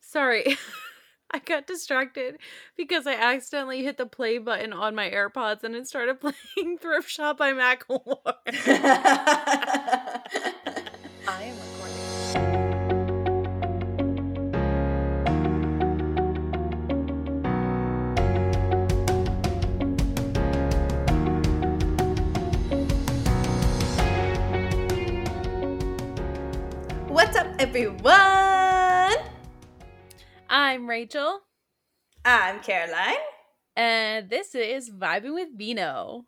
Sorry. I got distracted because I accidentally hit the play button on my AirPods and it started playing Thrift Shop by Macklemore. I am recording. What's up, everyone? I'm Rachel, I'm Caroline. and this is Vibing with Vino,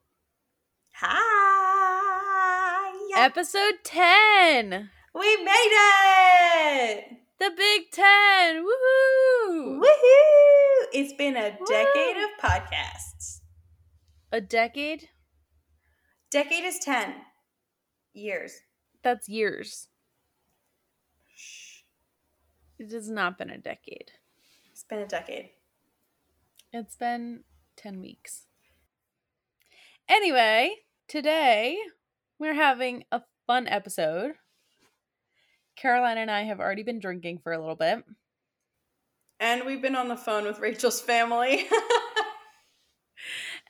Hi. episode 10. we made it. The Big 10. Woohoo! Woohoo! It's been a decade Woo. of podcasts. A decade? Decade is 10 years. That's years. It has not been a decade. Been a decade. It's been 10 weeks. Anyway, today we're having a fun episode. Caroline and I have already been drinking for a little bit. And we've been on the phone with Rachel's family.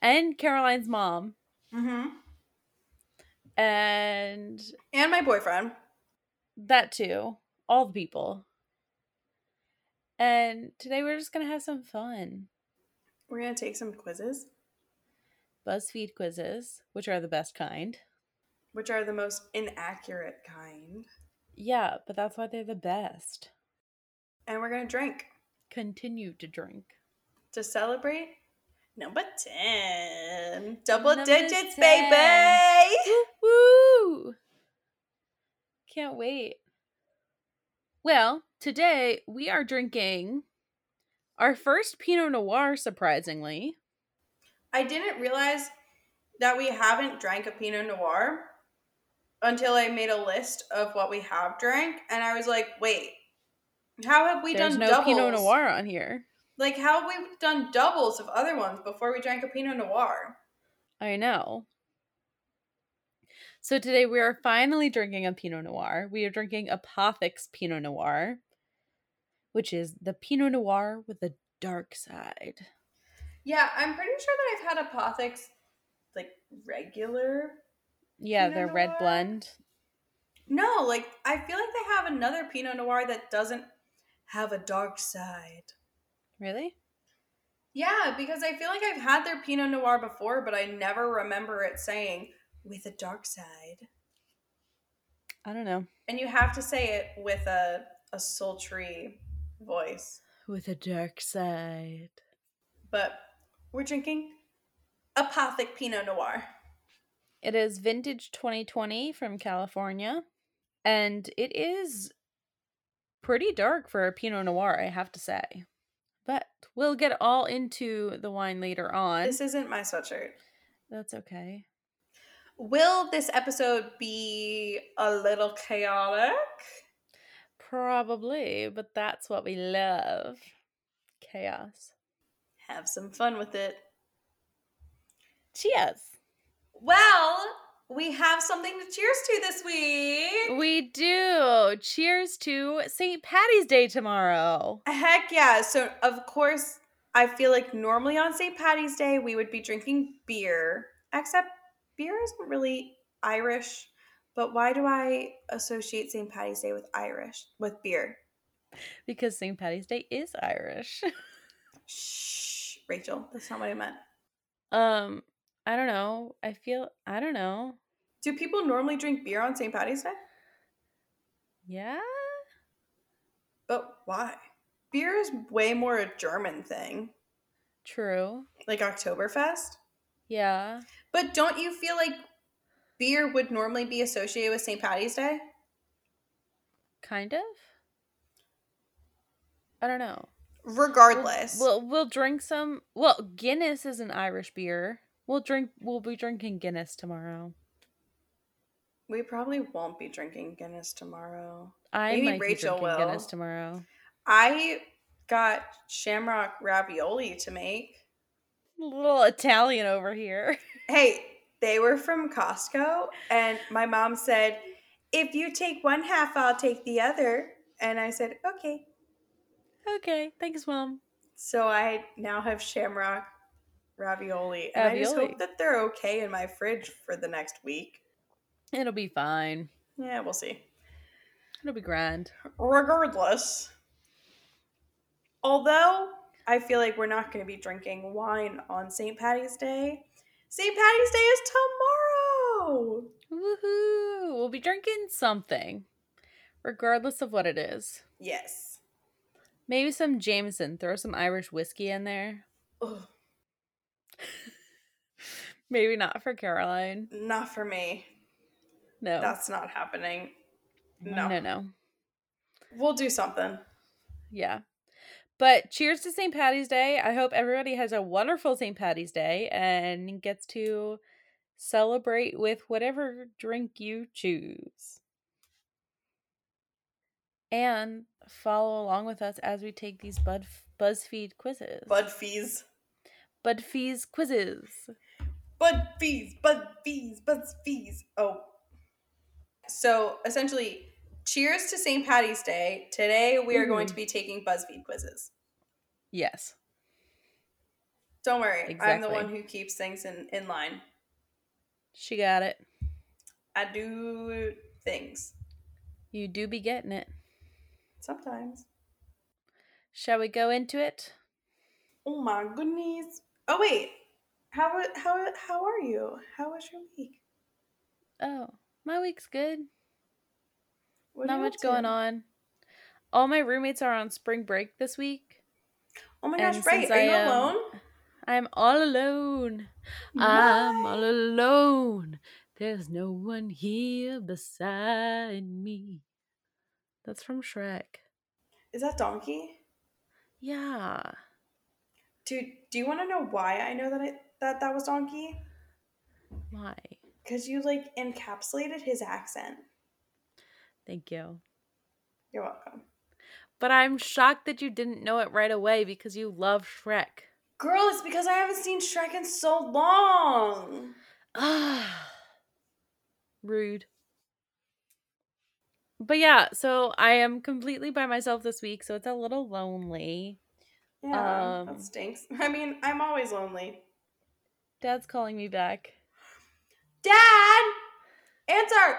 And Caroline's mom. hmm And And my boyfriend. that too. All the people. And today we're just going to have some fun. We're going to take some quizzes, BuzzFeed quizzes, which are the best kind. which are the most inaccurate kind. Yeah, but that's why they're the best. And we're going to drink Continue to drink. to celebrate number 10. Double Number digits, 10. baby! Woo! woo! Can't wait. Well, today we are drinking our first Pinot Noir, surprisingly. I didn't realize that we haven't drank a Pinot Noir until I made a list of what we have drank, and I was like, wait, how have we There's done no doubles? Pinot Noir on here. Like, how have we done doubles of other ones before we drank a Pinot Noir? I know. So today we are finally drinking a Pinot Noir. We are drinking Apothic's Pinot Noir, which is the Pinot Noir with the dark side. Yeah, I'm pretty sure that I've had Apothic's like regular. Yeah, Pinot their red blend. No, like I feel like they have another Pinot Noir that doesn't have a dark side. Really? Yeah, because I feel like I've had their Pinot Noir before, but I never remember it saying with a dark side. I don't know. And you have to say it with a a sultry voice. With a dark side. But we're drinking Apothic Pinot Noir. It is vintage 2020 from California. And it is pretty dark for a Pinot Noir, I have to say. But we'll get all into the wine later on. This isn't my sweatshirt. That's okay. Will this episode be a little chaotic? Probably, but that's what we love. Chaos. Have some fun with it. Cheers. Well, we have something to cheers to this week. We do. Cheers to St. Patty's Day tomorrow. Heck yeah. So, of course, I feel like normally on St. Patty's Day we would be drinking beer, except beer isn't really Irish. But why do I associate St. Patty's Day with Irish, with beer? Because St. Patty's Day is Irish. Shh, Rachel, that's not what I meant. um, I don't know. I feel I don't know. Do people normally drink beer on St. Patty's Day? Yeah? But why? Beer is way more a German thing, True. like Oktoberfest. Yeah. But don't you feel like beer would normally be associated with St. Patty's Day? Kind of. I don't know. Regardless. We'll we'll drink some. Well, Guinness is an Irish beer. We'll drink. We'll be drinking Guinness tomorrow. we probably won't be drinking Guinness tomorrow. I Maybe might Rachel be drinking Guinness will. tomorrow. I got shamrock ravioli to make. Little Italian over here. Hey, they were from Costco, and my mom said, if you take one half, I'll take the other. And I said, okay. Okay, thanks, mom. So I now have shamrock ravioli, and I just hope that they're okay in my fridge for the next week. It'll be fine. Yeah, we'll see. It'll be grand. Regardless, although I feel like we're not going to be drinking wine on St. Patty's Day, St. Patty's Day is tomorrow. Woohoo! We'll be drinking something, regardless of what it is. Yes. Maybe some Jameson. Throw some Irish whiskey in there. Maybe not for Caroline. not for me. No. That's not happening. no, No. no. We'll do something. Yeah. But cheers to St. Patty's Day. I hope everybody has a wonderful St. Patty's Day and gets to celebrate with whatever drink you choose. And follow along with us as we take these Bud BuzzFeed quizzes. Bud fees. BuzzFeed quizzes. Bud fees, bud fees, bud fees. Oh. So essentially, cheers to St. Patty's Day. Today we are going to mm-hmm. be taking BuzzFeed quizzes. Yes. Don't worry, I'm the one who keeps things in, in line. She got it. I do things You do be getting it. sometimes. Shall we go into it? Oh my goodness. Oh wait. How how how are you? How was your week? Oh, my week's good. What Not much going on. All my roommates are on spring break this week. Oh my And gosh, right. Are you I, um, alone? I'm all alone. I'm all alone. There's no one here beside me. That's from Shrek. Is that Donkey? Yeah. Dude, do you want to know why I know that it that that was Donkey? Why? Because you like encapsulated his accent. Thank you. You're welcome. But I'm shocked that you didn't know it right away because you love Shrek. Girl, it's because I haven't seen Shrek in so long. Ah. Rude. But yeah, so I am completely by myself this week, so it's a little lonely. Yeah, Um, that stinks. I mean, I'm always lonely. Dad's calling me back. Dad! Answer!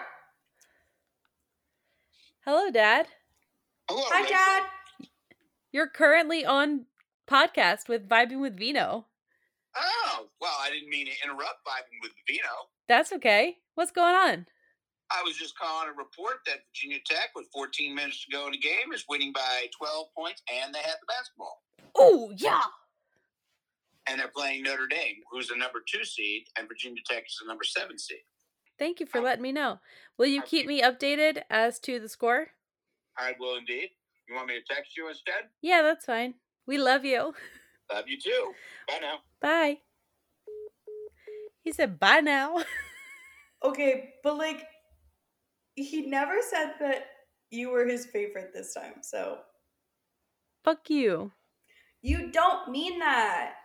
Hello, Dad. Hello. Hi, Lisa. Dad. You're currently on podcast with Vibing with Vino. Oh, well, I didn't mean to interrupt vibing with Vino. That's okay. What's going on? I was just calling a report that Virginia Tech, with 14 minutes to go in the game, is winning by 12 points, and they have the basketball. Oh, yeah. And they're playing Notre Dame, who's the number two seed, and Virginia Tech is the number seven seed. Thank you for letting me know. Will you keep me updated as to the score? I will indeed. You want me to text you instead? Yeah, that's fine. We love you. Love you too. Bye now. Bye. He said bye now. Okay, but like, he never said that you were his favorite this time, so Fuck you. you don't mean that.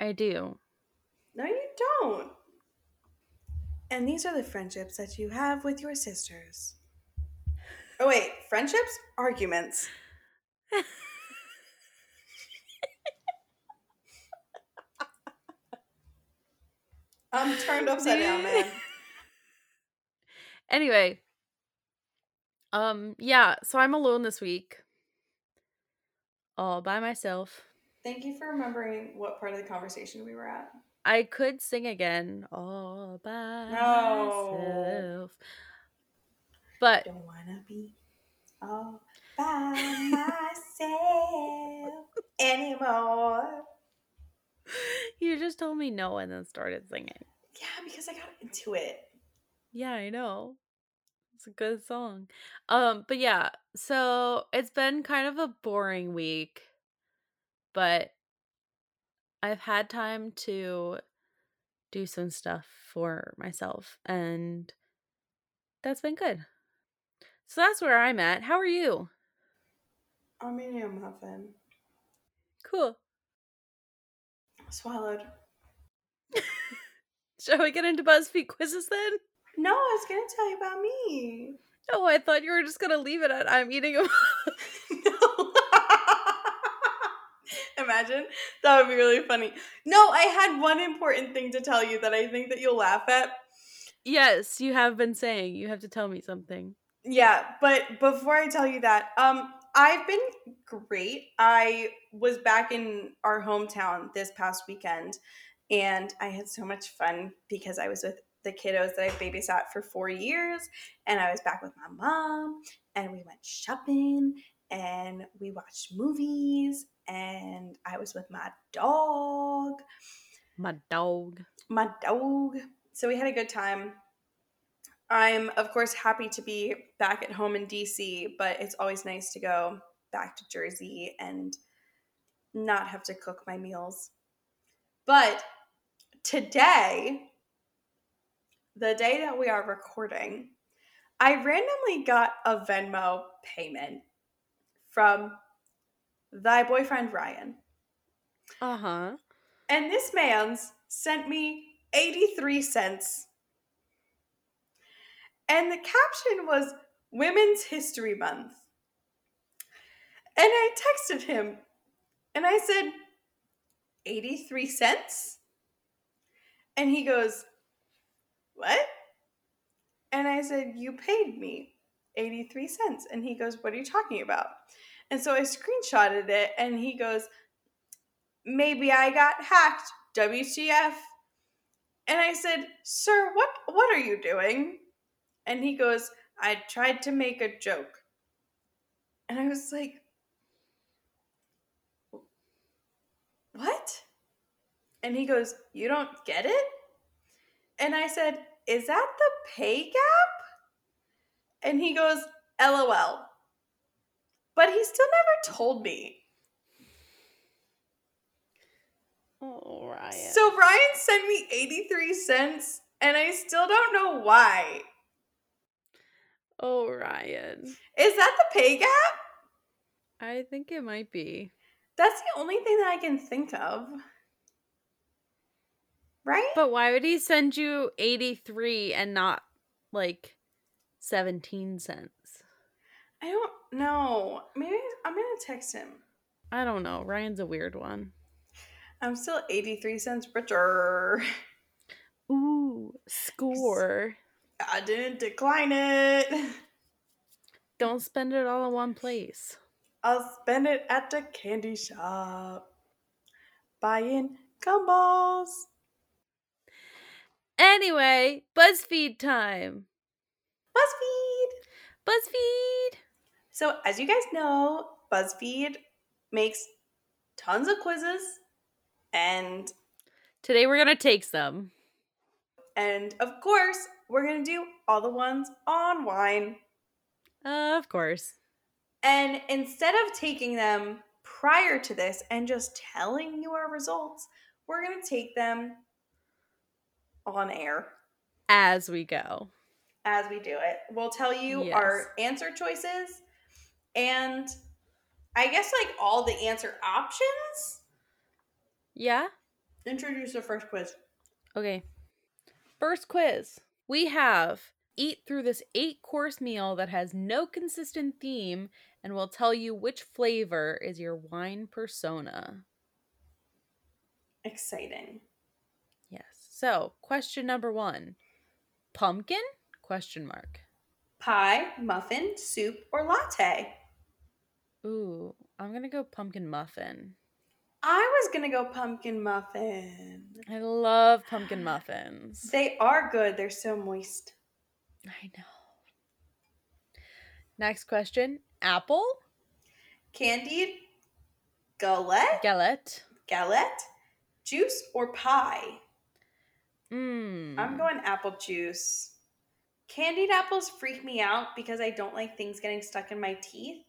I do. No, you don't. And these are the friendships that you have with your sisters. Oh, wait, friendships? Arguments. I'm turned upside down, man. Anyway. Um, yeah, so I'm alone this week. All by myself. Thank you for remembering what part of the conversation we were at. I could sing again. All by No. myself. But Don't wanna be all by myself anymore. you just told me no and then started singing. Yeah, because I got into it. Yeah, I know. It's a good song. Um, but yeah, so it's been kind of a boring week, but I've had time to do some stuff for myself and that's been good. So that's where I'm at. How are you? I'm eating a muffin. Cool. Swallowed. Shall we get into BuzzFeed quizzes then? No, I was gonna tell you about me. Oh, I thought you were just gonna leave it at I'm eating a. imagine? That would be really funny. No, I had one important thing to tell you that I think that you'll laugh at. Yes, you have been saying. You have to tell me something. Yeah, but before I tell you that, um, I've been great. I was back in our hometown this past weekend and I had so much fun because I was with the kiddos that I've babysat for four years and I was back with my mom and we went shopping and we watched movies and I was with my dog. My dog. My dog. So we had a good time. I'm, of course, happy to be back at home in DC, but it's always nice to go back to Jersey and not have to cook my meals. But today, the day that we are recording, I randomly got a Venmo payment from thy boyfriend Ryan. Uh huh. And this man's sent me 83 cents. And the caption was Women's History Month. And I texted him and I said, 83 cents? And he goes, What? And I said, You paid me 83 cents. And he goes, What are you talking about? And so I screenshotted it and he goes, Maybe I got hacked. WTF. And I said, Sir, what what are you doing? And he goes, I tried to make a joke. And I was like, What? And he goes, You don't get it? And I said, Is that the pay gap? And he goes, LOL. But he still never told me. Oh, Ryan. So Ryan sent me 83 cents and I still don't know why. oh, Ryan. Is that the pay gap? I think it might be. That's the only thing that I can think of. Right? But why would he send you 83 and not like 17 cents? I don't know. Maybe I'm going to text him. I don't know. Ryan's a weird one. I'm still 83 cents richer. Ooh, score. I didn't decline it. Don't spend it all in one place. I'll spend it at the candy shop. Buying gumballs. Anyway, BuzzFeed time. BuzzFeed. BuzzFeed. So, as you guys know, BuzzFeed makes tons of quizzes and Today we're going to take some. and of course, we're going to do all the ones on wine. Of course. And instead of taking them prior to this and just telling you our results, we're going to take them on air As we go. as we do it. We'll tell you Yes. our answer choices and I guess like all the answer options. Yeah? Introduce the first quiz. Okay. First quiz. We have eat through this eight course meal that has no consistent theme and will tell you which flavor is your wine persona. Exciting. Yes. So, question number 1. Pumpkin? Question mark. Pie, muffin, soup, or latte? Ooh, I'm to go pumpkin muffin. I was gonna go pumpkin muffin. I love pumpkin muffins. They are good. They're so moist. I know. Next question. Apple? Candied, galette, Galette? galette, juice, or pie? Mmm. I'm going apple juice. Candied apples freak me out because I don't like things getting stuck in my teeth.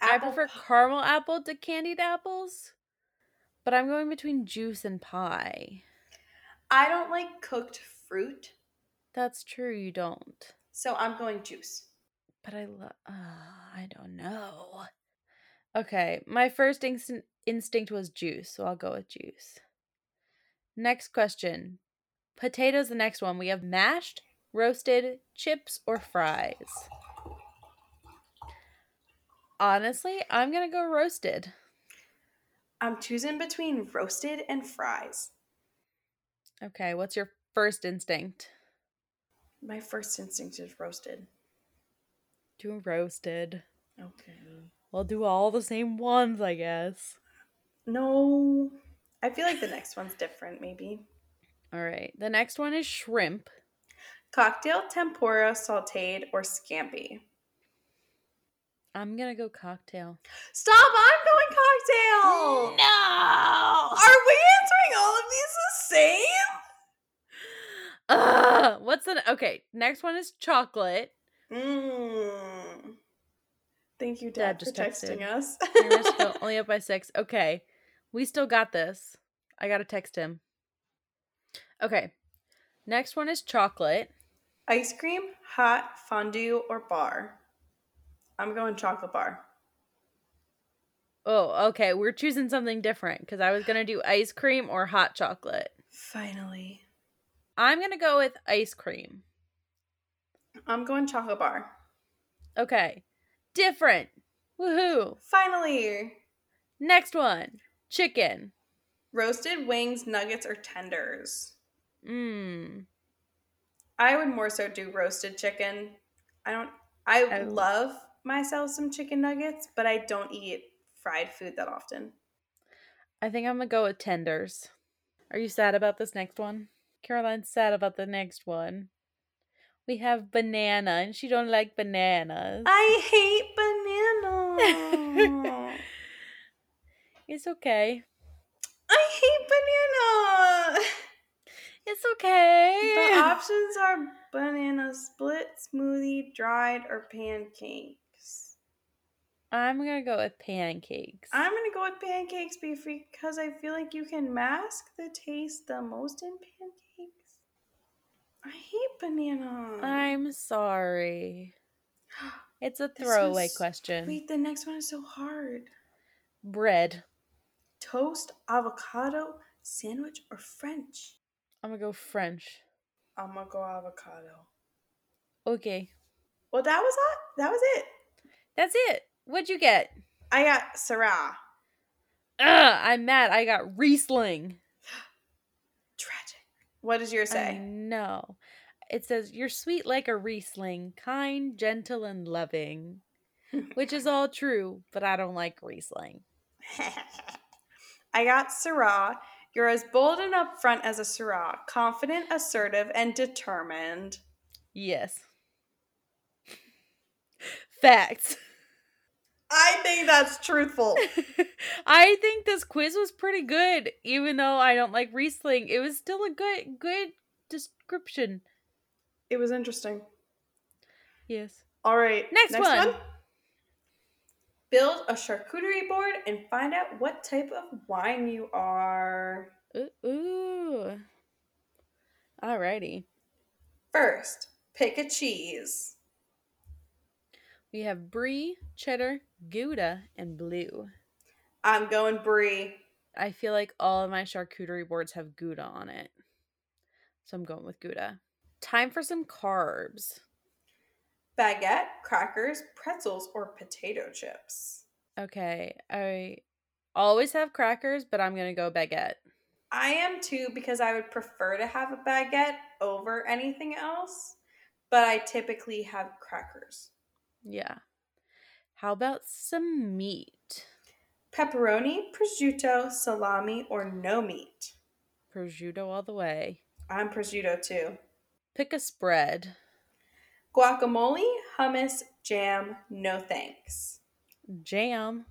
I prefer pi- caramel apple to candied apples, but I'm going between juice and pie. I don't like cooked fruit, That's true, you don't. so I'm going juice. But I love. Uh, I don't know. Okay, my first instinct was juice, so I'll go with juice. Next question. Potatoes. The next one. We have mashed, roasted, chips, or fries. Honestly, I'm gonna go roasted. I'm choosing between roasted and fries. Okay, what's your first instinct? My first instinct is roasted. Do roasted. Okay. We'll do all the same ones, I guess. No. I feel like the next one's different, maybe. All right. The next one is shrimp. Cocktail, tempura, sauteed, or scampi. I'm gonna go cocktail. Stop! I'm going cocktail. No. Are we answering all of these the same? Ugh, what's the okay? Next one is chocolate. Mm. Thank you, Dad Dad, for just texting texted. us. You're go only up by six. Okay, we still got this. I gotta text him. Okay, next one is chocolate. Ice cream, hot, fondue, or bar? I'm going chocolate bar. Oh, okay. We're choosing something different because I was gonna do ice cream or hot chocolate. Finally. I'm gonna go with ice cream. I'm going chocolate bar. Okay, different. Woohoo! Finally. Next one, chicken. Roasted wings, nuggets, or tenders? Mmm. I would more so do roasted chicken. I don't I I- love myself some chicken nuggets, but I don't eat fried food that often. I think I'm gonna go with tenders. Are you sad about this next one? Caroline's sad about the next one. We have banana, and she don't like bananas. I hate banana. It's okay. I hate banana. It's okay. The options are banana split, smoothie, dried, or pancakes. I'm gonna go with pancakes. I'm gonna go with pancakes be- because I feel like you can mask the taste the most in pancakes. I hate banana. I'm sorry. It's a throwaway question. Wait, the next one is so hard. Bread. Toast, avocado, sandwich, or French? I'm gonna go French. I'm gonna go avocado. Okay. Well, that was that. That was it. That's it. What'd you get? I got Syrah. Ugh, I'm mad. I got Riesling. Tragic. What does yours say? know. It says, You're sweet like a Riesling, kind, gentle, and loving. Which is all true, but I don't like Riesling. I got Syrah. You're as bold and upfront as a Syrah, confident, assertive, and determined. Yes. Facts. I think that's truthful. I think this quiz was pretty good, even though I don't like Riesling. It was still a good good description. it was interesting. Yes. All right. Next one. Build a charcuterie board and find out what type of wine you are. Ooh. ooh. Alrighty. First, pick a cheese. We have brie, cheddar, gouda, and blue. I'm going brie. I feel like all of my charcuterie boards have gouda on it. So I'm going with gouda. Time for some carbs. Baguette, crackers, pretzels, or potato chips. Okay, I always have crackers, but I'm going to go baguette. I am too because I would prefer to have a baguette over anything else, but I typically have crackers. Yeah. How about some meat? Pepperoni, prosciutto, salami, or no meat. Prosciutto all the way. I'm prosciutto too. Pick a spread. Guacamole, hummus, jam, no thanks. Jam.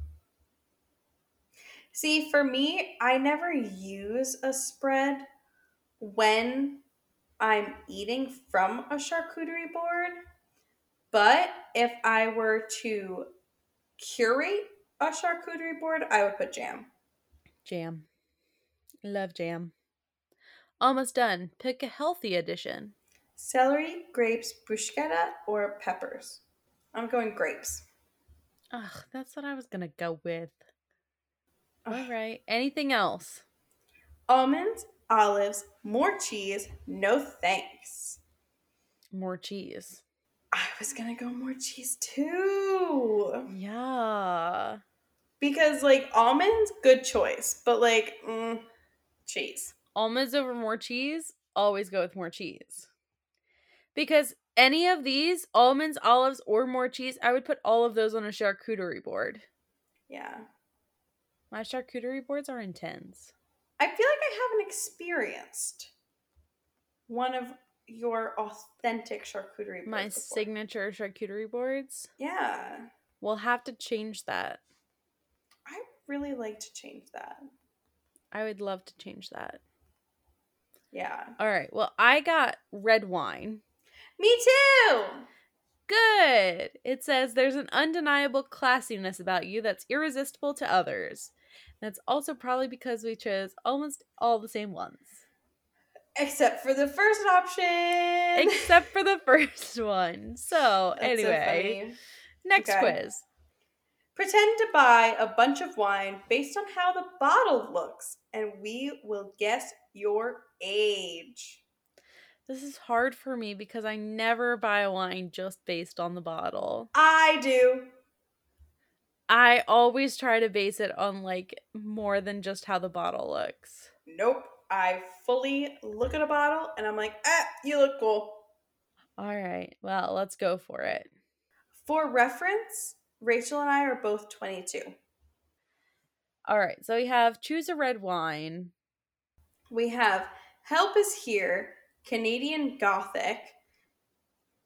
See, for me, I never use a spread when I'm eating from a charcuterie board. But if I were to curate a charcuterie board, I would put jam. Jam. Love jam. Almost done. Pick a healthy addition. Celery, grapes, bruschetta, or peppers. I'm going grapes. Ugh, that's what I was going to go with. All Ugh. right. Anything else? Almonds, olives, more cheese, no thanks. More cheese. I was gonna go more cheese too. Yeah. because like almonds, good choice, but like mm, cheese. Almonds over more cheese, always go with more cheese. Because any of these, almonds, olives, or more cheese, I would put all of those on a charcuterie board. Yeah. My charcuterie boards are intense. I feel like I haven't experienced one of your authentic charcuterie boards. My before. signature charcuterie boards. Yeah. We'll have to change that. I really like to change that. I would love to change that. Yeah. All right. Well, I got red wine. Me too. Good. It says there's an undeniable classiness about you that's irresistible to others. That's also probably because we chose almost all the same ones. Except for the first option. Except for the first one. So, That's so anyway, funny. Next Okay. quiz. Pretend to buy a bunch of wine based on how the bottle looks, and we will guess your age. This is hard for me because I never buy wine just based on the bottle. I do. I always try to base it on like more than just how the bottle looks. Nope. I fully look at a bottle and I'm like, ah, you look cool. All right. Well, let's go for it. For reference, Rachel and I are both 22. All right. So we have choose a red wine. We have Help is Here, Canadian Gothic,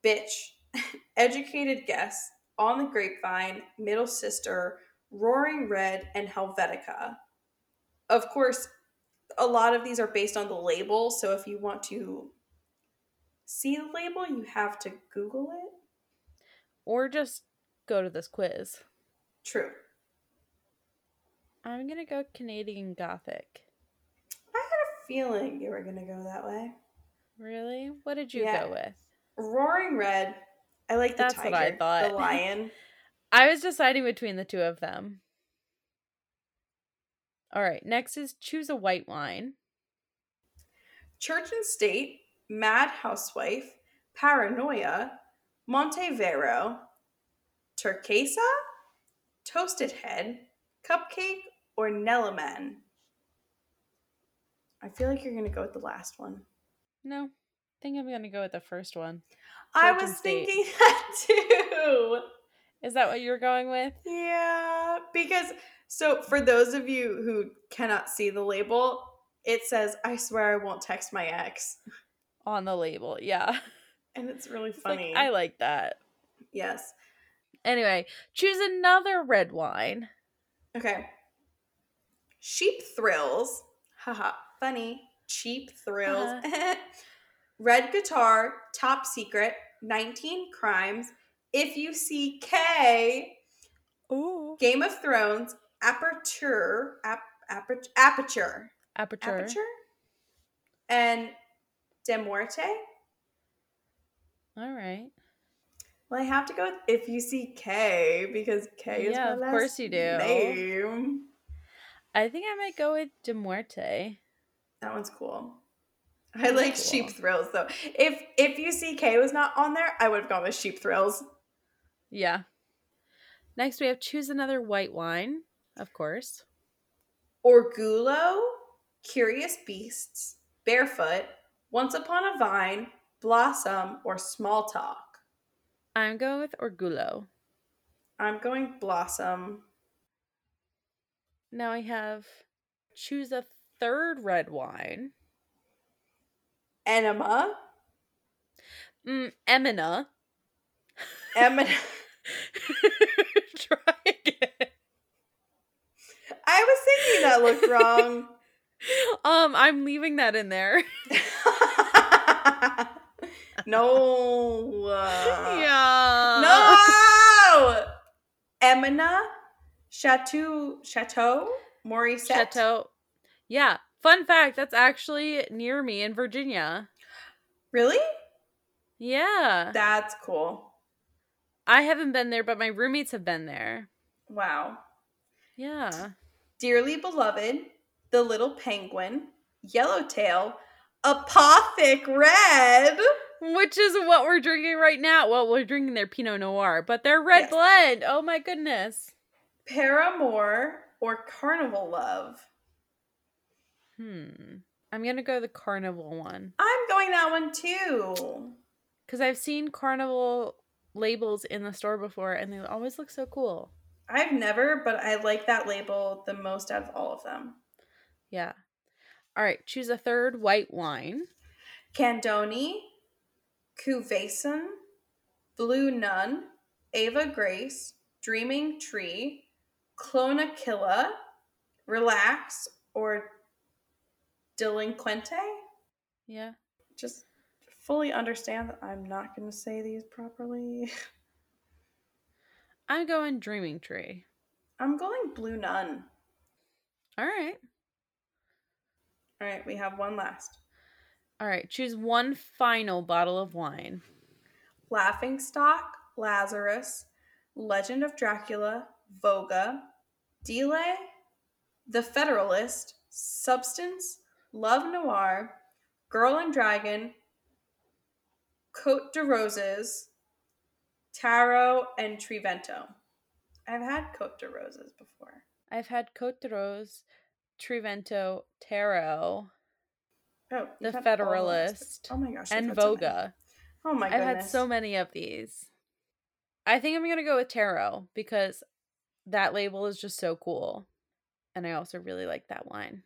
Bitch, Educated Guess, On the Grapevine, Middle Sister, Roaring Red, and Helvetica. Of course, a lot of these are based on the label, so if you want to see the label, you have to Google it. Or just go to this quiz. True. I'm gonna go Canadian Gothic. I had a feeling you were going to go that way. Really? What did you Yeah. go with? Roaring Red, I like the That's tiger, what I thought. the lion. I was deciding between the two of them. All right, next is choose a white wine. Church and State, Mad Housewife, Paranoia, Montevero, Turquesa, Toasted Head, Cupcake, or Nellaman. I feel like you're going to go with the last one. No, I think I'm gonna go with the first one. I was State. thinking that too. Is that what you're going with? Yeah, because so for those of you who cannot see the label, it says, I swear I won't text my ex. On the label, yeah. And it's really It's like, funny. I like that. yes. Anyway, choose another red wine. Okay. Sheep thrills. Haha. Funny. Cheap thrills. Uh-huh. Red guitar. Top secret. 19 crimes. If you see K. Ooh. Game of Thrones. Aperture. Ap- aperture. Aperture. Aperture. Aperture. And De Muerte. All right. Well, I have to go with if you see K because K is Yeah, of course you do. name. I think I might go with De Muerte. That one's cool. I That's like cool. Sheep Thrills though. If if you see K was not on there, I would have gone with Sheep Thrills. Yeah. Next, we have choose another white wine, of course. Orgulo, Curious Beasts, Barefoot, Once Upon a Vine, Blossom, or Small Talk. I'm going with Orgulo. I'm going Blossom. Now I have choose a third red wine. Enema, Mm, Emina. Emina. Try again. I was thinking that looked wrong. Um, I'm leaving that in there. no. uh, yeah. No! Emina, Chateau, Chateau, Morrisette. Chateau. Yeah. Fun fact, that's actually near me in Virginia. Really? Yeah. That's cool. I haven't been there, but my roommates have been there. Wow. Yeah. Dearly beloved, the little penguin, yellowtail, apothic red, Which is what we're drinking right now. Well, we're drinking their Pinot Noir, but their red Yes. blend. Oh my goodness. Paramore or Carnival Love? Hmm. I'm gonna go the carnival one I'm going that one too. because I've seen carnival labels in the store before, and they always look so cool. I've never, but I like that label the most out of all of them. Yeah. All right. Choose a third white wine. Candoni, Cuvation, Blue Nun, Ava Grace, Dreaming Tree, Clonakilla, Relax, or Delinquente. Yeah. Just fully understand that I'm not going to say these properly. I'm going Dreaming Tree. I'm going Blue Nun. All right. All right, we have one last. All right. Choose one final bottle of wine. Laughing Stock, Lazarus, Legend of Dracula, Voga, Delay, The Federalist, Substance, Love Noir, Girl and Dragon, Cote de Roses, Tarot, and Trivento. I've had Cote de Roses before. I've had Cote de Rose, Trivento, Tarot, Oh, The you've had all of this. Federalist, Oh my gosh. and had so. Voga. Oh my goodness. I've had so many of these. I think I'm gonna go with tarot because that label is just so cool. And I also really like that wine.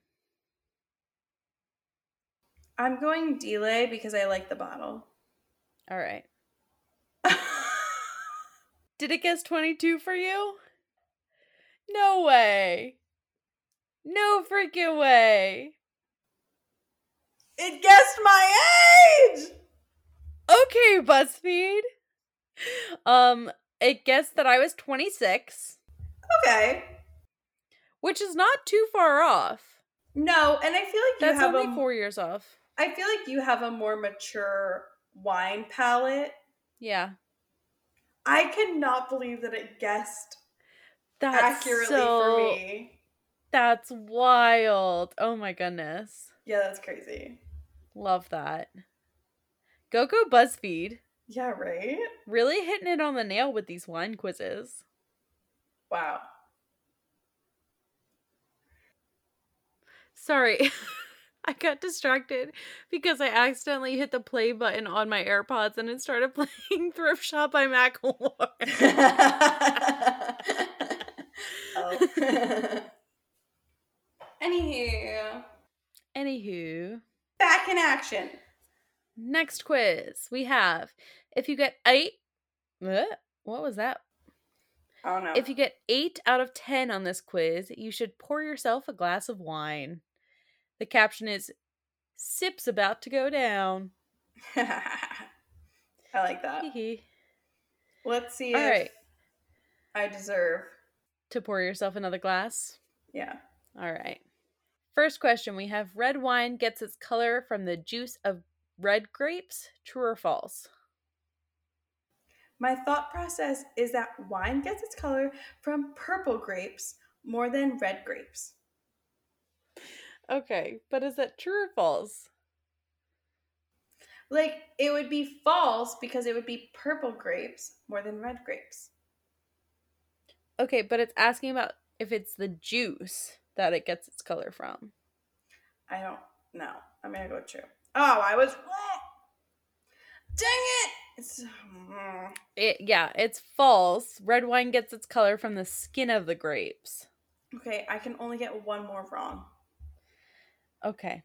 I'm going Delay because I like the bottle. All right. Did it guess 22 for you? No way. No freaking way. It guessed my age! Okay, BuzzFeed. Um, it guessed that I was 26, Okay. which is not too far off. No, and I feel like you That's have only a, four years off. I feel like you have a more mature wine palate. Yeah. I cannot believe that it guessed That's accurately so, for me. That's wild. Oh my goodness. Yeah, that's crazy. Love that. Go go BuzzFeed. Yeah, right? Really hitting it on the nail with these wine quizzes. Wow. Sorry. I got distracted because I accidentally hit the play button on my AirPods and it started playing Thrift Shop by Macklemore. oh. Anywho, Anywho, back in action. next quiz we have if you get eight. What was that? I don't know. If you get eight out of ten on this quiz, you should pour yourself a glass of wine. The caption is "Sips about to go down." I like that. Let's see All if right, I deserve. to pour yourself another glass. Yeah. All right. First question we have red wine gets its color from the juice of red grapes. True or false? My thought process is that wine gets its color from purple grapes more than red grapes. Okay, but is that true or false? Like, it would be false because it would be purple grapes more than red grapes. Okay, but it's asking about if it's the juice that it gets its color from. I don't know. I'm gonna go true. Oh, I was. Dang it! It's mm. It yeah, it's false. Red wine gets its color from the skin of the grapes. okay. I can only get one more wrong. Okay.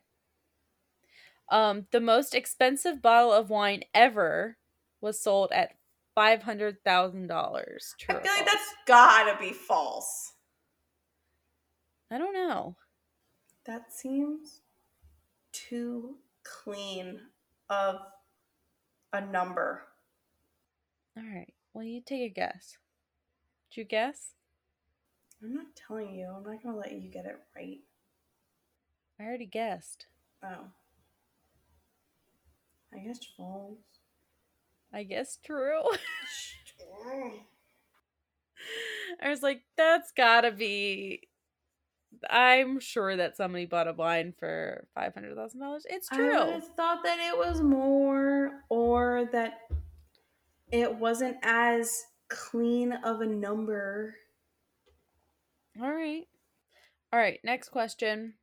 Um, the most expensive bottle of wine ever was sold at five hundred thousand dollars. I feel like that's gotta be false. I don't know. That seems too clean of a number. All right. Well, you take a guess. Did you guess? I'm not telling you. I'm not gonna let you get it right. I already guessed. Oh. I guess false. I guess true. I was like, that's gotta be. I'm sure that somebody bought a wine for five hundred thousand dollars. It's I true. would have thought that it was more, or that it wasn't as clean of a number. All right. All right, next question.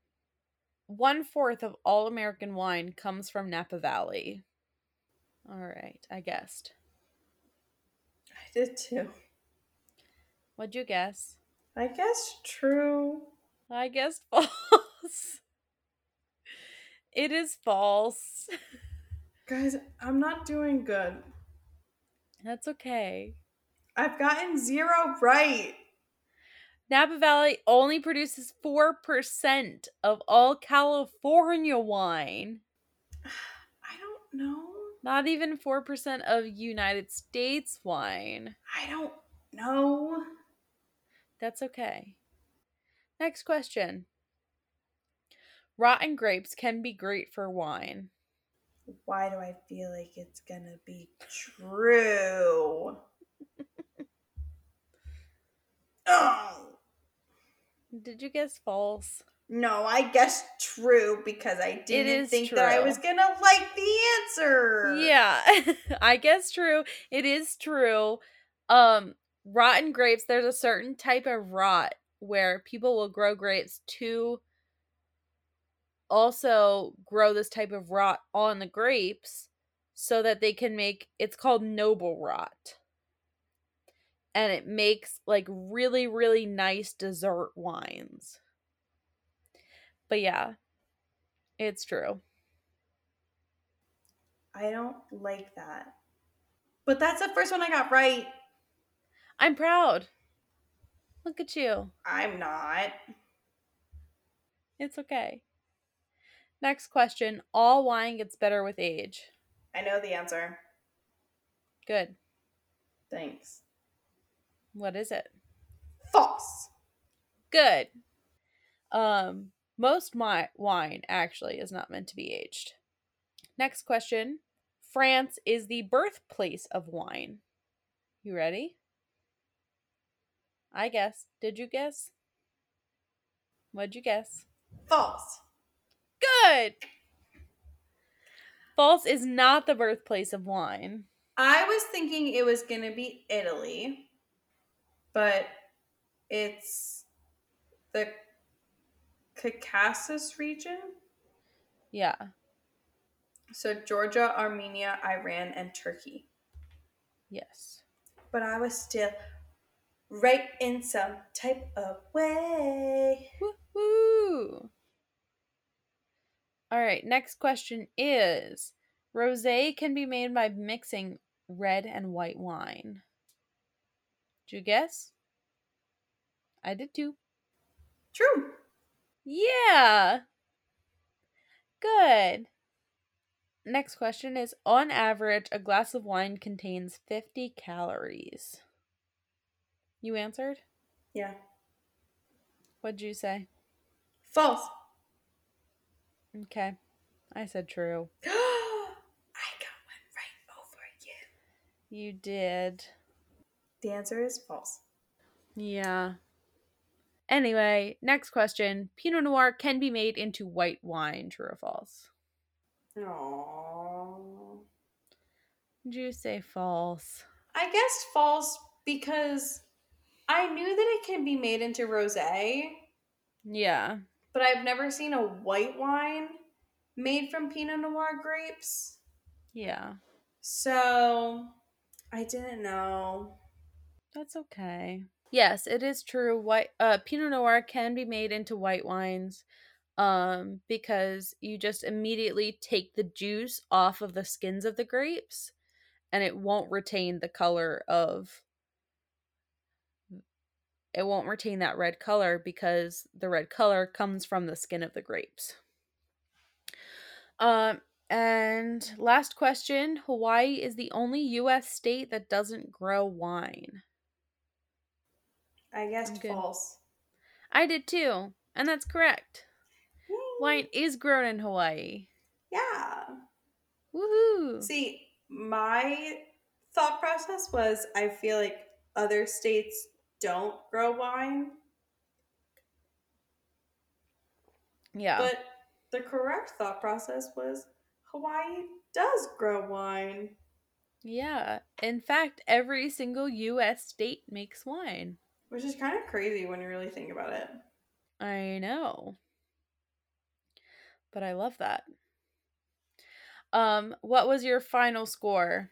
One fourth of all American wine comes from Napa Valley. All right, I guessed. I did too. What'd you guess? I guess true. I guessed false. it is false. Guys, I'm not doing good. That's okay. I've gotten zero right. Napa Valley only produces 4% of all California wine. I don't know. Not even 4% of United States wine. I don't know. That's okay. Next question. Rotten grapes can be great for wine. Why do I feel like it's gonna be true? oh Did you guess false? no, I guess true because I didn't think that I was gonna like the answer. Yeah, I guess true. It is true. Um, rotten grapes, there's a certain type of rot where people will grow grapes to also grow this type of rot on the grapes so that they can make it's called noble rot. And it makes like really, really nice dessert wines. But yeah, it's true. I don't like that. But that's the first one I got right. I'm proud. Look at you. I'm not. It's okay. Next question. All wine gets better with age. I know the answer. Good. Thanks. What is it? False. Good. Um, most my- wine actually is not meant to be aged. Next question. France is the birthplace of wine. You ready? I guess. Did you guess? What'd you guess? False. Good. False is not the birthplace of wine. I was thinking it was going to be Italy, but it's the Caucasus region. Yeah. So Georgia, Armenia, Iran, and Turkey. Yes. But I was still right in some type of way. Woo! All right, next question is Rosé can be made by mixing red and white wine. Did you guess? I did too. True. Yeah. Good. Next question is on average, a glass of wine contains 50 calories. You answered? Yeah. What'd you say? False. Okay. I said true. I got one right over you. You did. The answer is false. Yeah. Anyway, next question. Pinot Noir can be made into white wine, true or false? Aww. Did you say false? I guess false because I knew that it can be made into rosé, Yeah. but I've never seen a white wine made from Pinot Noir grapes. Yeah. So I didn't know. That's okay. Yes, it is true. White uh Pinot Noir can be made into white wines um because you just immediately take the juice off of the skins of the grapes and it won't retain the color of it won't retain that red color because the red color comes from the skin of the grapes. Um and last question, Hawaii is the only US state that doesn't grow wine. I guessed false. I did too, and that's correct. Yay. Wine is grown in Hawaii. Yeah. Woohoo! See, my thought process was I feel like other states don't grow wine, yeah. but the correct thought process was Hawaii does grow wine. yeah. In fact, every single US state makes wine. Which is kind of crazy when you really think about it. I know. But I love that. Um, what was your final score?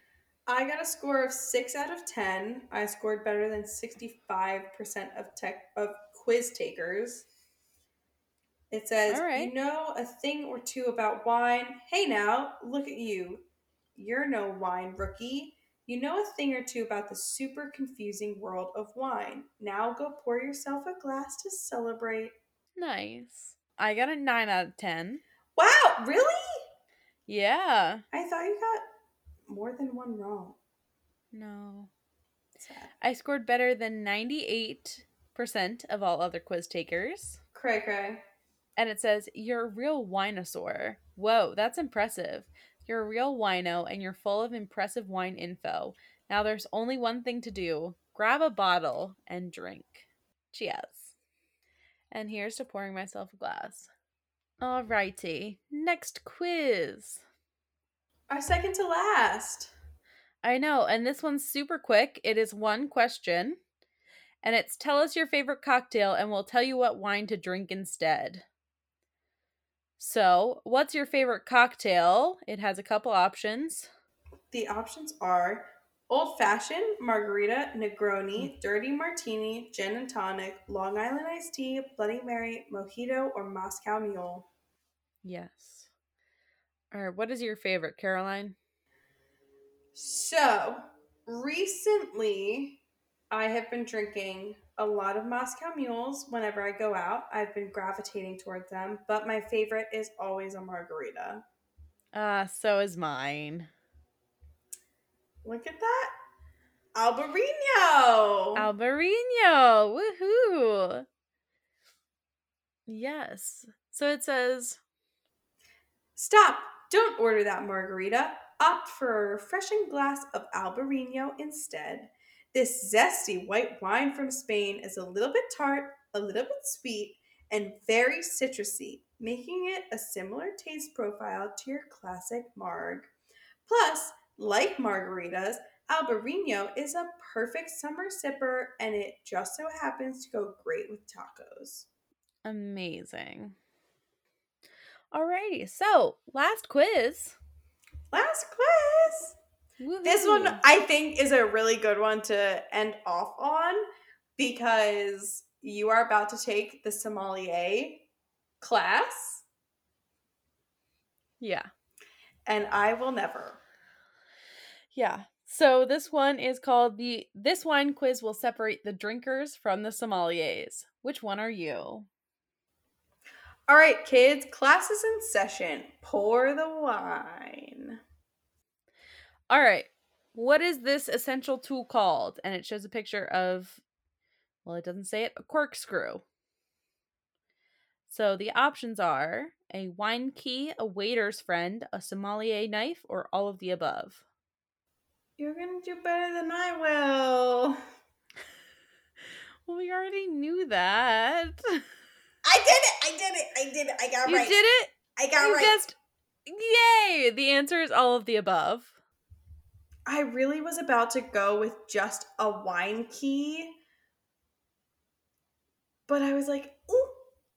I got a score of six out of ten. I scored better than sixty-five percent of tech of quiz takers. It says, right. "You know a thing or two about wine. Hey, now look at you. You're no wine rookie. You know a thing or two about the super confusing world of wine. Now go pour yourself a glass to celebrate." Nice. I got a 9 out of 10. Wow, really? Yeah. I thought you got more than one wrong. No. Sad. I scored better than 98% of all other quiz takers. Cray cray. And it says, You're a real winosaur. Whoa, that's impressive. You're a real wino and you're full of impressive wine info. Now there's only one thing to do grab a bottle and drink. Cheers. And here's to pouring myself a glass. Alrighty, next quiz. Our second to last. I know, and this one's super quick. It is one question, and it's tell us your favorite cocktail, and we'll tell you what wine to drink instead. So, what's your favorite cocktail? It has a couple options. The options are old fashioned, margarita, Negroni, dirty martini, gin and tonic, Long Island iced tea, Bloody Mary, mojito, or Moscow Mule. Yes. Right, what is your favorite, Caroline? So, recently, I have been drinking a lot of Moscow Mules whenever I go out. I've been gravitating towards them, but my favorite is always a margarita. Uh, so is mine. Look at that. Albarino. Albarino! Woohoo! Yes. So it says Stop! Don't order that margarita. Opt for a refreshing glass of Albarino instead. This zesty white wine from Spain is a little bit tart, a little bit sweet, and very citrusy, making it a similar taste profile to your classic marg. Plus, like margaritas, Albarino is a perfect summer sipper and it just so happens to go great with tacos. amazing. Alrighty, so last quiz. Last quiz! This one I think is a really good one to end off on because you are about to take the sommelier class Yeah. and I will never. Yeah. So this one is called the This Wine Quiz will separate the drinkers from the sommeliers. Which one are you? All right, kids, class is in session. Pour the wine. All right. What is this essential tool called? And it shows a picture of, well, it doesn't say it, a corkscrew. So the options are a wine key, a waiter's friend, a sommelier knife, or all of the above. You're going to do better than I will. Well, we already knew that. I did it. I did it. I did it. I got you right. You did it. I got you right. guessed. Yay! The answer is all of the above. I really was about to go with just a wine key. But I was like, ooh,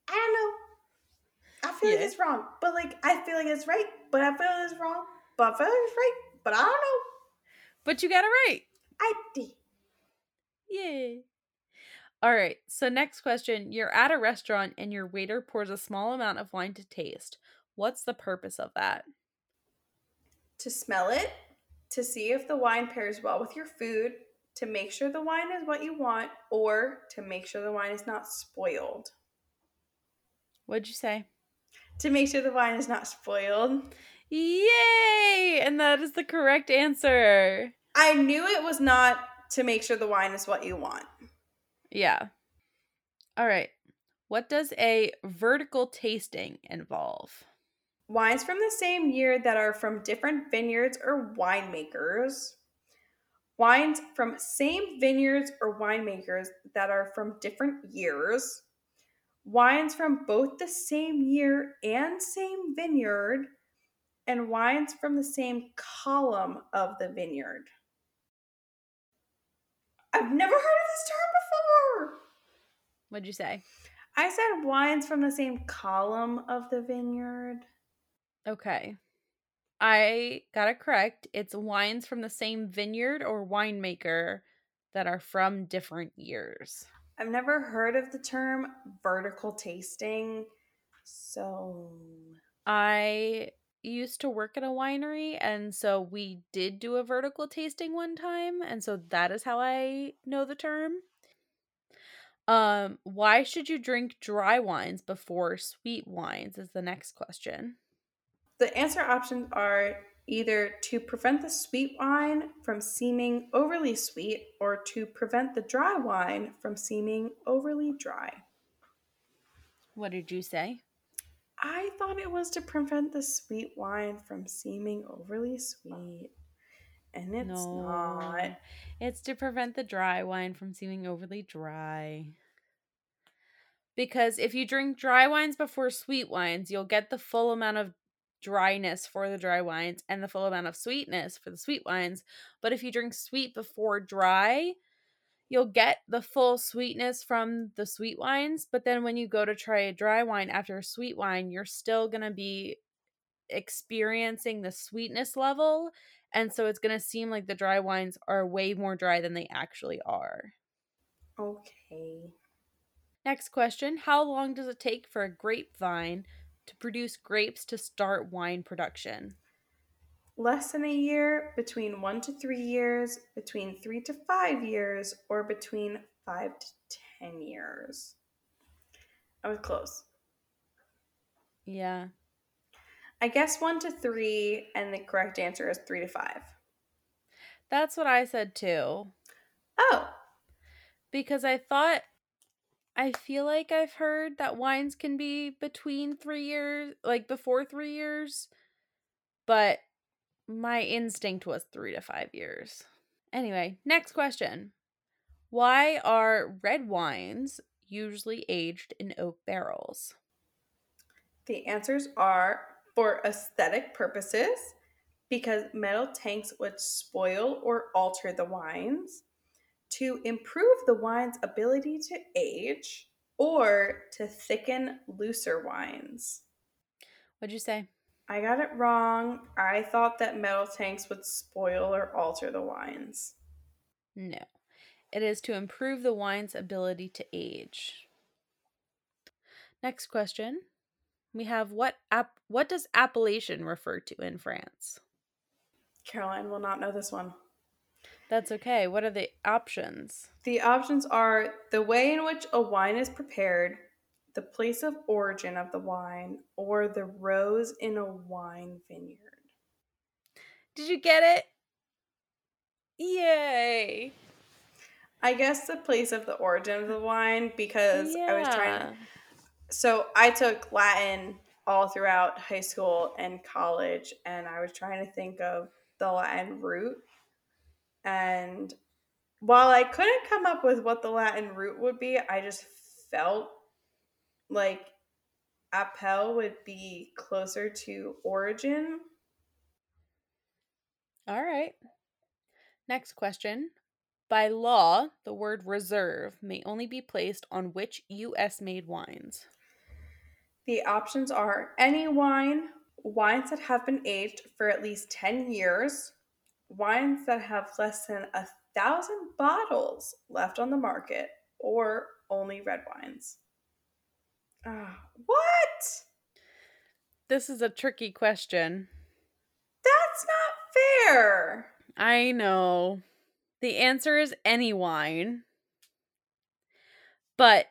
I don't know. I feel like it's wrong. But like I feel like it's right, but I feel like it's wrong. But I feel like it's right, but I don't know. But you got it right. I did. Yay. All right. So, next question. You're at a restaurant and your waiter pours a small amount of wine to taste. What's the purpose of that? To smell it, to see if the wine pairs well with your food, to make sure the wine is what you want, or to make sure the wine is not spoiled. What'd you say? To make sure the wine is not spoiled. Yay! And that is the correct answer. I knew it was not to make sure the wine is what you want. Yeah. All right. What does a vertical tasting involve? Wines from the same year that are from different vineyards or winemakers. Wines from same vineyards or winemakers that are from different years. Wines from both the same year and same vineyard. And wines from the same column of the vineyard. I've never heard of this term before. What'd you say? I said wines from the same column of the vineyard. Okay. I got it correct. It's wines from the same vineyard or winemaker that are from different years. I've never heard of the term vertical tasting. So I used to work at a winery and so we did do a vertical tasting one time and so that is how I know the term. Um why should you drink dry wines before sweet wines is the next question. the answer options are either to prevent the sweet wine from seeming overly sweet or to prevent the dry wine from seeming overly dry. What did you say? I thought it was to prevent the sweet wine from seeming overly sweet. And it's not. It's to prevent the dry wine from seeming overly dry. Because if you drink dry wines before sweet wines, you'll get the full amount of dryness for the dry wines and the full amount of sweetness for the sweet wines. But if you drink sweet before dry, you'll get the full sweetness from the sweet wines. But then when you go to try a dry wine after a sweet wine, you're still going to be experiencing the sweetness level. And so it's going to seem like the dry wines are way more dry than they actually are. Okay. Next question How long does it take for a grapevine to produce grapes to start wine production? Less than a year, between one to three years, between three to five years, or between five to ten years. I was close. Yeah. I guess one to three, and the correct answer is three to five. That's what I said too. Oh, Because I thought, I feel like I've heard that wines can be between three years, like before three years, but my instinct was three to five years. Anyway, next question. Why are red wines usually aged in oak barrels? the answers are for aesthetic purposes, because metal tanks would spoil or alter the wines, to improve the wine's ability to age, or to thicken looser wines. What'd you say? I got it wrong. I thought that metal tanks would spoil or alter the wines. No. It is to improve the wine's ability to age. Next question. We have what app what does appellation refer to in France? Caroline will not know this one. That's okay. What are the options? The options are the way in which a wine is prepared, the place of origin of the wine, or the rows in a wine vineyard. Did you get it? Yay. I guess the place of the origin of the wine because I was trying Yeah. so I took Latin all throughout high school and college, and I was trying to think of the Latin root. And while I couldn't come up with what the Latin root would be, I just felt like appel would be closer to origin. All right. Next question. By law, the word reserve may only be placed on which US made wines? The options are any wine, wines that have been aged for at least 10 years, wines that have less than a thousand bottles left on the market, or only red wines. Ah, what? This is a tricky question. That's not fair. I know. The answer is any wine. But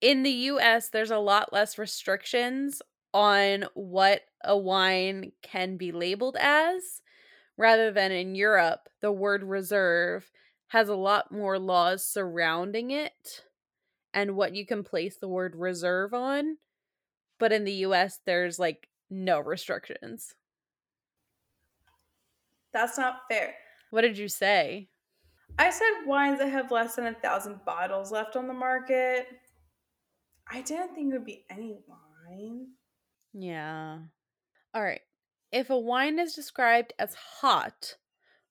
in the US, there's a lot less restrictions on what a wine can be labeled as, rather than in Europe, the word reserve has a lot more laws surrounding it and what you can place the word reserve on. But in the US, there's like no restrictions. That's not fair. What did you say? I said wines that have less than a thousand bottles left on the market. I didn't think it would be any wine. Yeah. All right. If a wine is described as hot,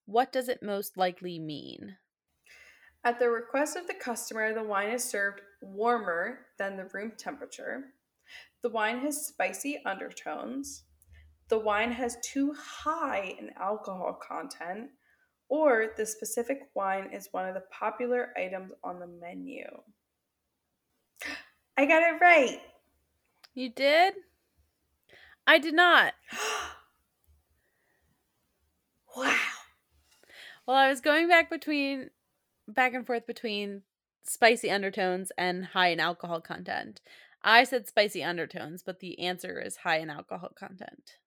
what does it most likely mean? At the request of the customer, the wine is served warmer than the room temperature. The wine has spicy undertones. The wine has too high an alcohol content, or the specific wine is one of the popular items on the menu. I got it right. You did? I did not. wow. Well, I was going back between back and forth between spicy undertones and high in alcohol content. I said spicy undertones, but the answer is high in alcohol content.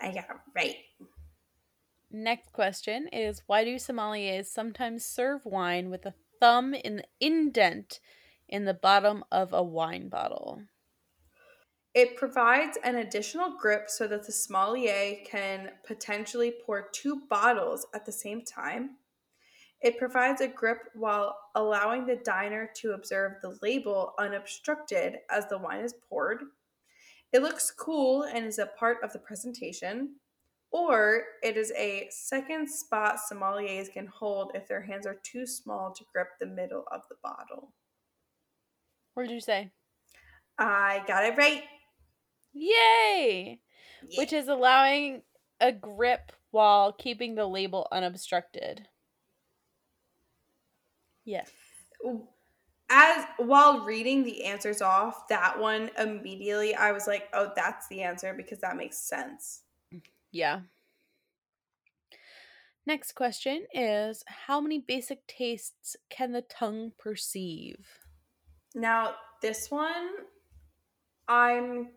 I got it right. Next question is why do sommeliers sometimes serve wine with a thumb in the indent in the bottom of a wine bottle? It provides an additional grip so that the sommelier can potentially pour two bottles at the same time. It provides a grip while allowing the diner to observe the label unobstructed as the wine is poured. It looks cool and is a part of the presentation. Or it is a second spot sommeliers can hold if their hands are too small to grip the middle of the bottle. What did you say? I got it right. Yay! Yeah. Which is allowing a grip while keeping the label unobstructed. Yes. As while reading the answers off, that one immediately I was like, "Oh, that's the answer because that makes sense." Yeah. Next question is How many basic tastes can the tongue perceive? Now, this one I'm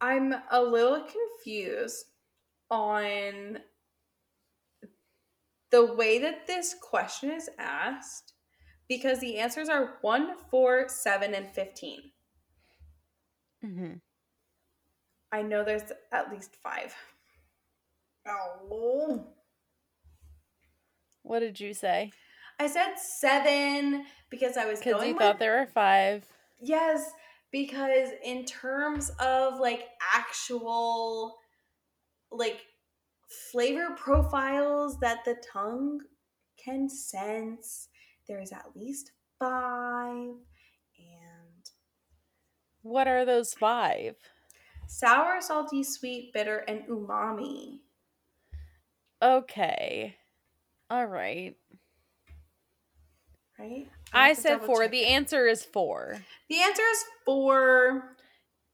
I'm a little confused on the way that this question is asked because the answers are one, four, seven, and 15. Mm-hmm. I know there's at least five. Oh. What did you say? I said seven because I was Because going you with, thought there were five. yes, because in terms of like actual like flavor profiles that the tongue can sense, there's at least five. And What are those five? sour, salty, sweet, bitter, and umami. Okay. All right. Right? I to said four. check The answer is four. The answer is four.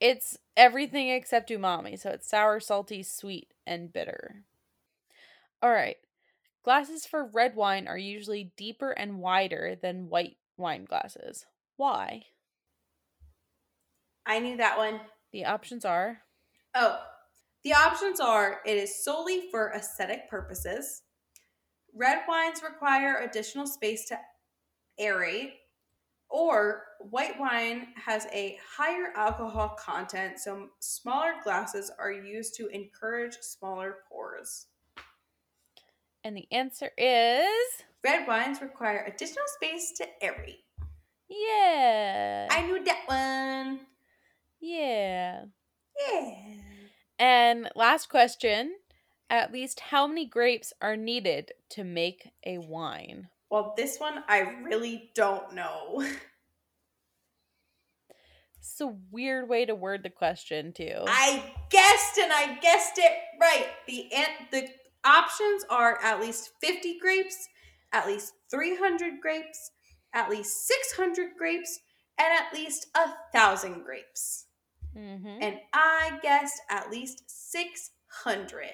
It's everything except umami. So it's sour, salty, sweet, and bitter. All right. Glasses for red wine are usually deeper and wider than white wine glasses. Why? I knew that one. The options are Oh, the options are it is solely for aesthetic purposes. Red wines require additional space to aerate, or white wine has a higher alcohol content, so smaller glasses are used to encourage smaller pours. and the answer is Red wines require additional space to aerate. yeah. I knew that one. yeah. Yeah. And last question, at least how many grapes are needed to make a wine? Well, this one I really don't know. It's a weird way to word the question too. I guessed and I guessed it right. The an- the options are at least 50 grapes, at least 300 grapes, at least 600 grapes, and at least a thousand grapes. hmm And I guessed at least 600.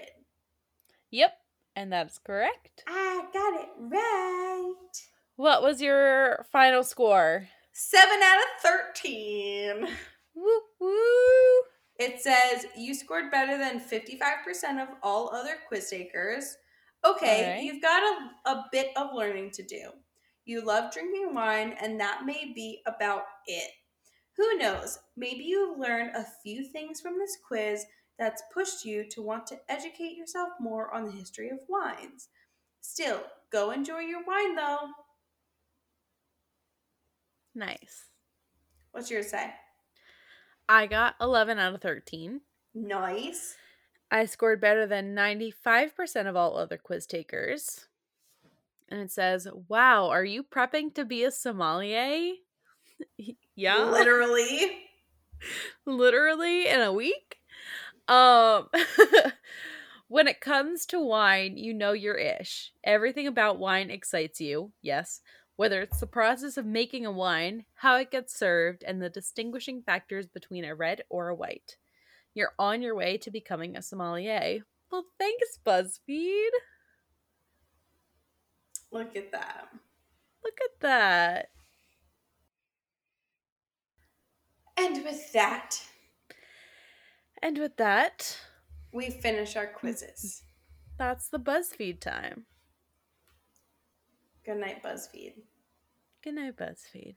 Yep, and that's correct. I got it right. What was your final score? 7 out of 13. Woo woo. It says you scored better than 55% of all other quiz takers. Okay, Alright. you've got a, a bit of learning to do. You love drinking wine, and that may be about it. Who knows? Maybe you've learned a few things from this quiz that's pushed you to want to educate yourself more on the history of wines. Still, go enjoy your wine though. Nice. What's yours say? I got 11 out of 13. Nice. I scored better than 95% of all other quiz takers. And it says, Wow, are you prepping to be a sommelier? yeah. Literally. Literally in a week? Um when it comes to wine, you know your ish. Everything about wine excites you, yes. Whether it's the process of making a wine, how it gets served, and the distinguishing factors between a red or a white. You're on your way to becoming a sommelier. Well, thanks, BuzzFeed. Look at that. Look at that. And with that, And with that, we finish our quizzes. that's the BuzzFeed time. Good night, BuzzFeed. Good night, BuzzFeed.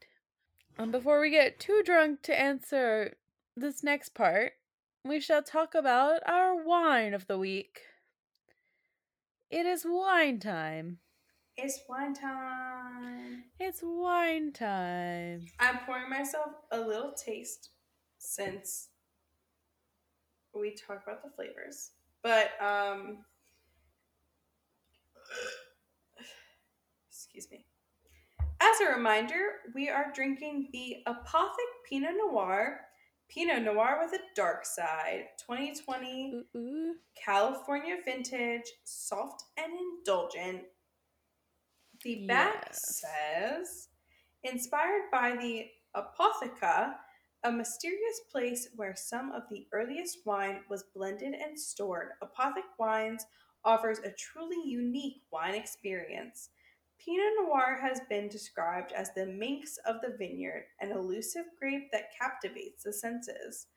And before we get too drunk to answer this next part, we shall talk about our wine of the week. It is wine time. It's wine time. It's wine time. I'm pouring myself a little taste since we talk about the flavors. But um excuse me. As a reminder, we are drinking the Apothic Pinot Noir, Pinot Noir with a dark side, 2020 Ooh. California vintage, soft and indulgent. The back Yes. says, inspired by the Apotheca, a mysterious place where some of the earliest wine was blended and stored. Apothic Wines offers a truly unique wine experience. Pinot Noir has been described as the minx of the vineyard, an elusive grape that captivates the senses.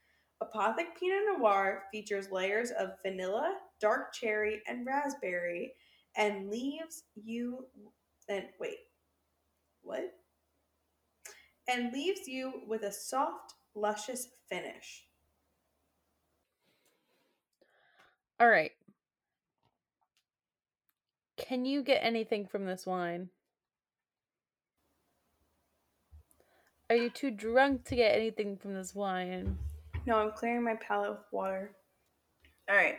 Apothic Pinot Noir features layers of vanilla, dark cherry, and raspberry, and leaves you and wait, what? And leaves you with a soft, luscious finish. All right. Can you get anything from this wine? Are you too drunk to get anything from this wine? No, I'm clearing my palate with water. All right.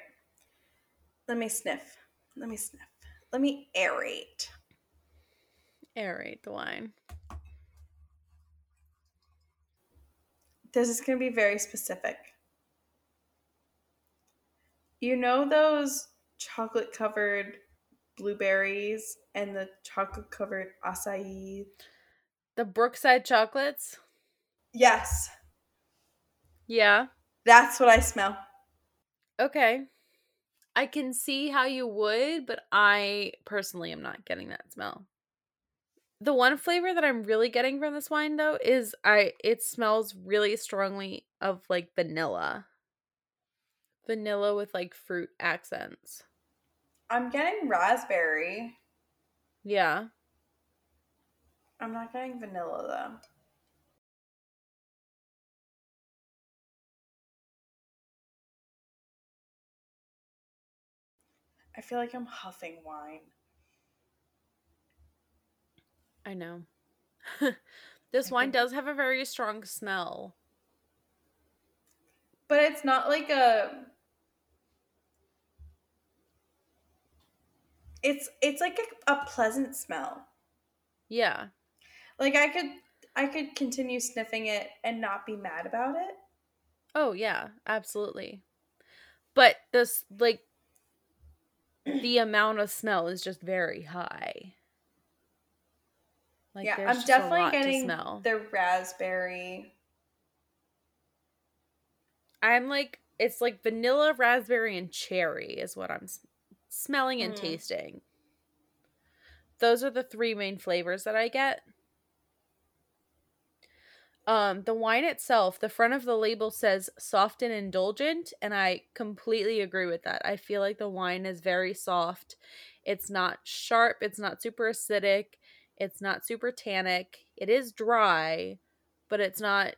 Let me sniff. Let me sniff. Let me aerate. Aerate the wine. This is going to be very specific. You know those chocolate covered blueberries and the chocolate covered acai? The Brookside chocolates? Yes, Yeah. that's what I smell. Okay. I can see how you would, but I personally am not getting that smell. The one flavor that I'm really getting from this wine though is I it smells really strongly of like vanilla. Vanilla with like fruit accents. I'm getting raspberry. Yeah. I'm not getting vanilla though. I feel like I'm huffing wine. I know. this I wine think- does have a very strong smell. But it's not like a It's it's like a, a pleasant smell. Yeah. Like I could I could continue sniffing it and not be mad about it. Oh yeah, absolutely. But this like the amount of smell is just very high. Like yeah, I'm just a lot definitely getting smell. the raspberry. I'm like it's like vanilla, raspberry, and cherry is what I'm smelling and Mm. tasting. Those are the three main flavors that I get. Um, the wine itself, the front of the label says soft and indulgent, and I completely agree with that. I feel like the wine is very soft. It's not sharp, it's not super acidic, it's not super tannic. It is dry, but it's not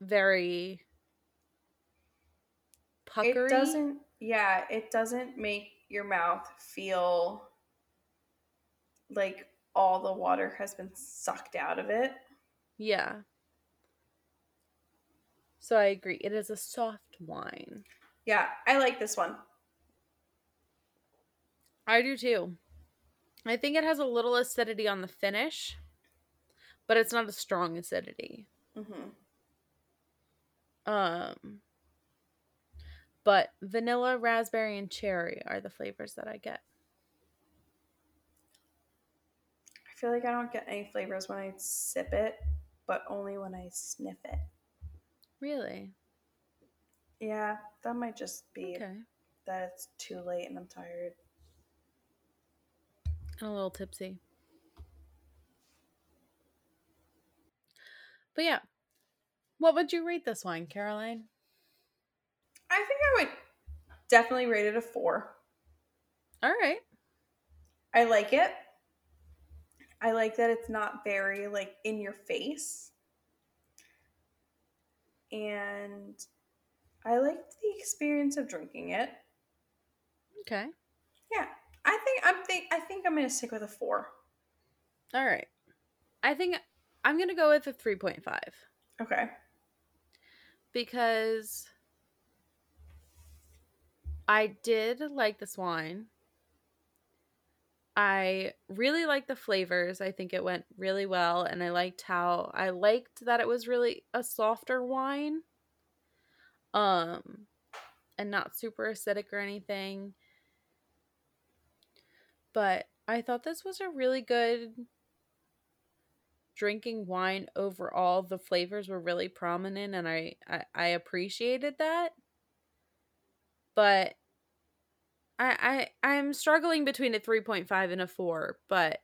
very puckery. It doesn't yeah, it doesn't make your mouth feel like all the water has been sucked out of it. Yeah. So I agree. It is a soft wine. Yeah, I like this one. I do too. I think it has a little acidity on the finish, but it's not a strong acidity. Mm-hmm. Um, but vanilla, raspberry, and cherry are the flavors that I get. I feel like I don't get any flavors when I sip it, but only when I sniff it. Really? Yeah, that might just be Okay. that it's too late and I'm tired. And a little tipsy. But yeah. What would you rate this wine, Caroline? I think I would definitely rate it a four. All right. I like it. I like that it's not very like in your face. And I liked the experience of drinking it. Okay. Yeah. I think I'm think I think I'm gonna stick with a four. All right. I think I'm going to go with a 3.5 Okay. because I did like this wine. I really liked the flavors. I think it went really well and I liked how I liked that it was really a softer wine. Um and not super acidic or anything. But I thought this was a really good drinking wine overall. The flavors were really prominent and I I, I appreciated that. But I, I I'm struggling between a 3.5 and a 4, but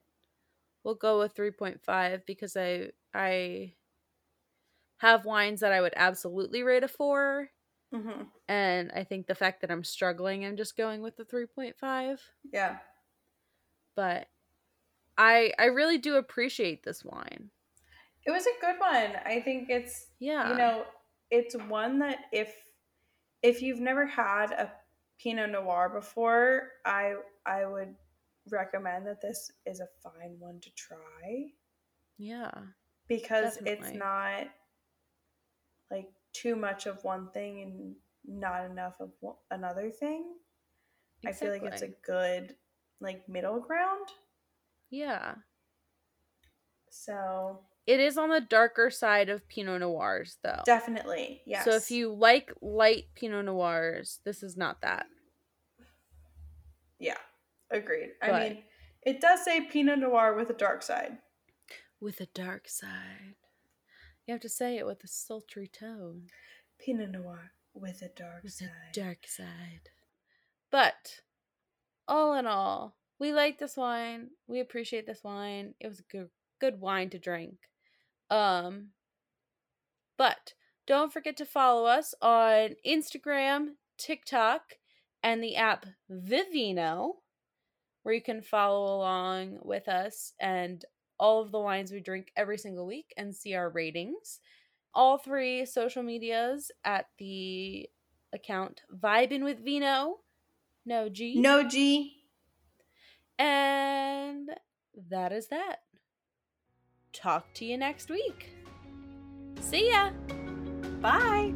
we'll go with 3.5 because I I have wines that I would absolutely rate a 4 Mm-hmm. and I think the fact that I'm struggling I'm just going with the 3.5, Yeah. But I I really do appreciate this wine. It was a good one. I think it's Yeah. you know, it's one that if if you've never had a Pinot Noir before, I I would recommend that this is a fine one to try yeah. because it's not like too much of one thing and not enough of another thing. I feel like it's a good like middle ground. Yeah. So It is on the darker side of Pinot Noirs though. definitely, yes. So if you like light Pinot Noirs, this is not that. Yeah, agreed. I mean, it does say Pinot Noir with a dark side. With a dark side. You have to say it with a sultry tone. Pinot Noir with a dark With side. a dark side. But all in all, we like this wine. We appreciate this wine. It was good good wine to drink. Um but don't forget to follow us on Instagram, TikTok, and the app Vivino, where you can follow along with us and all of the wines we drink every single week and see our ratings. All three social medias at the account Vibin with Vino, no G. No G. And that is that. Talk to you next week. See ya. Bye.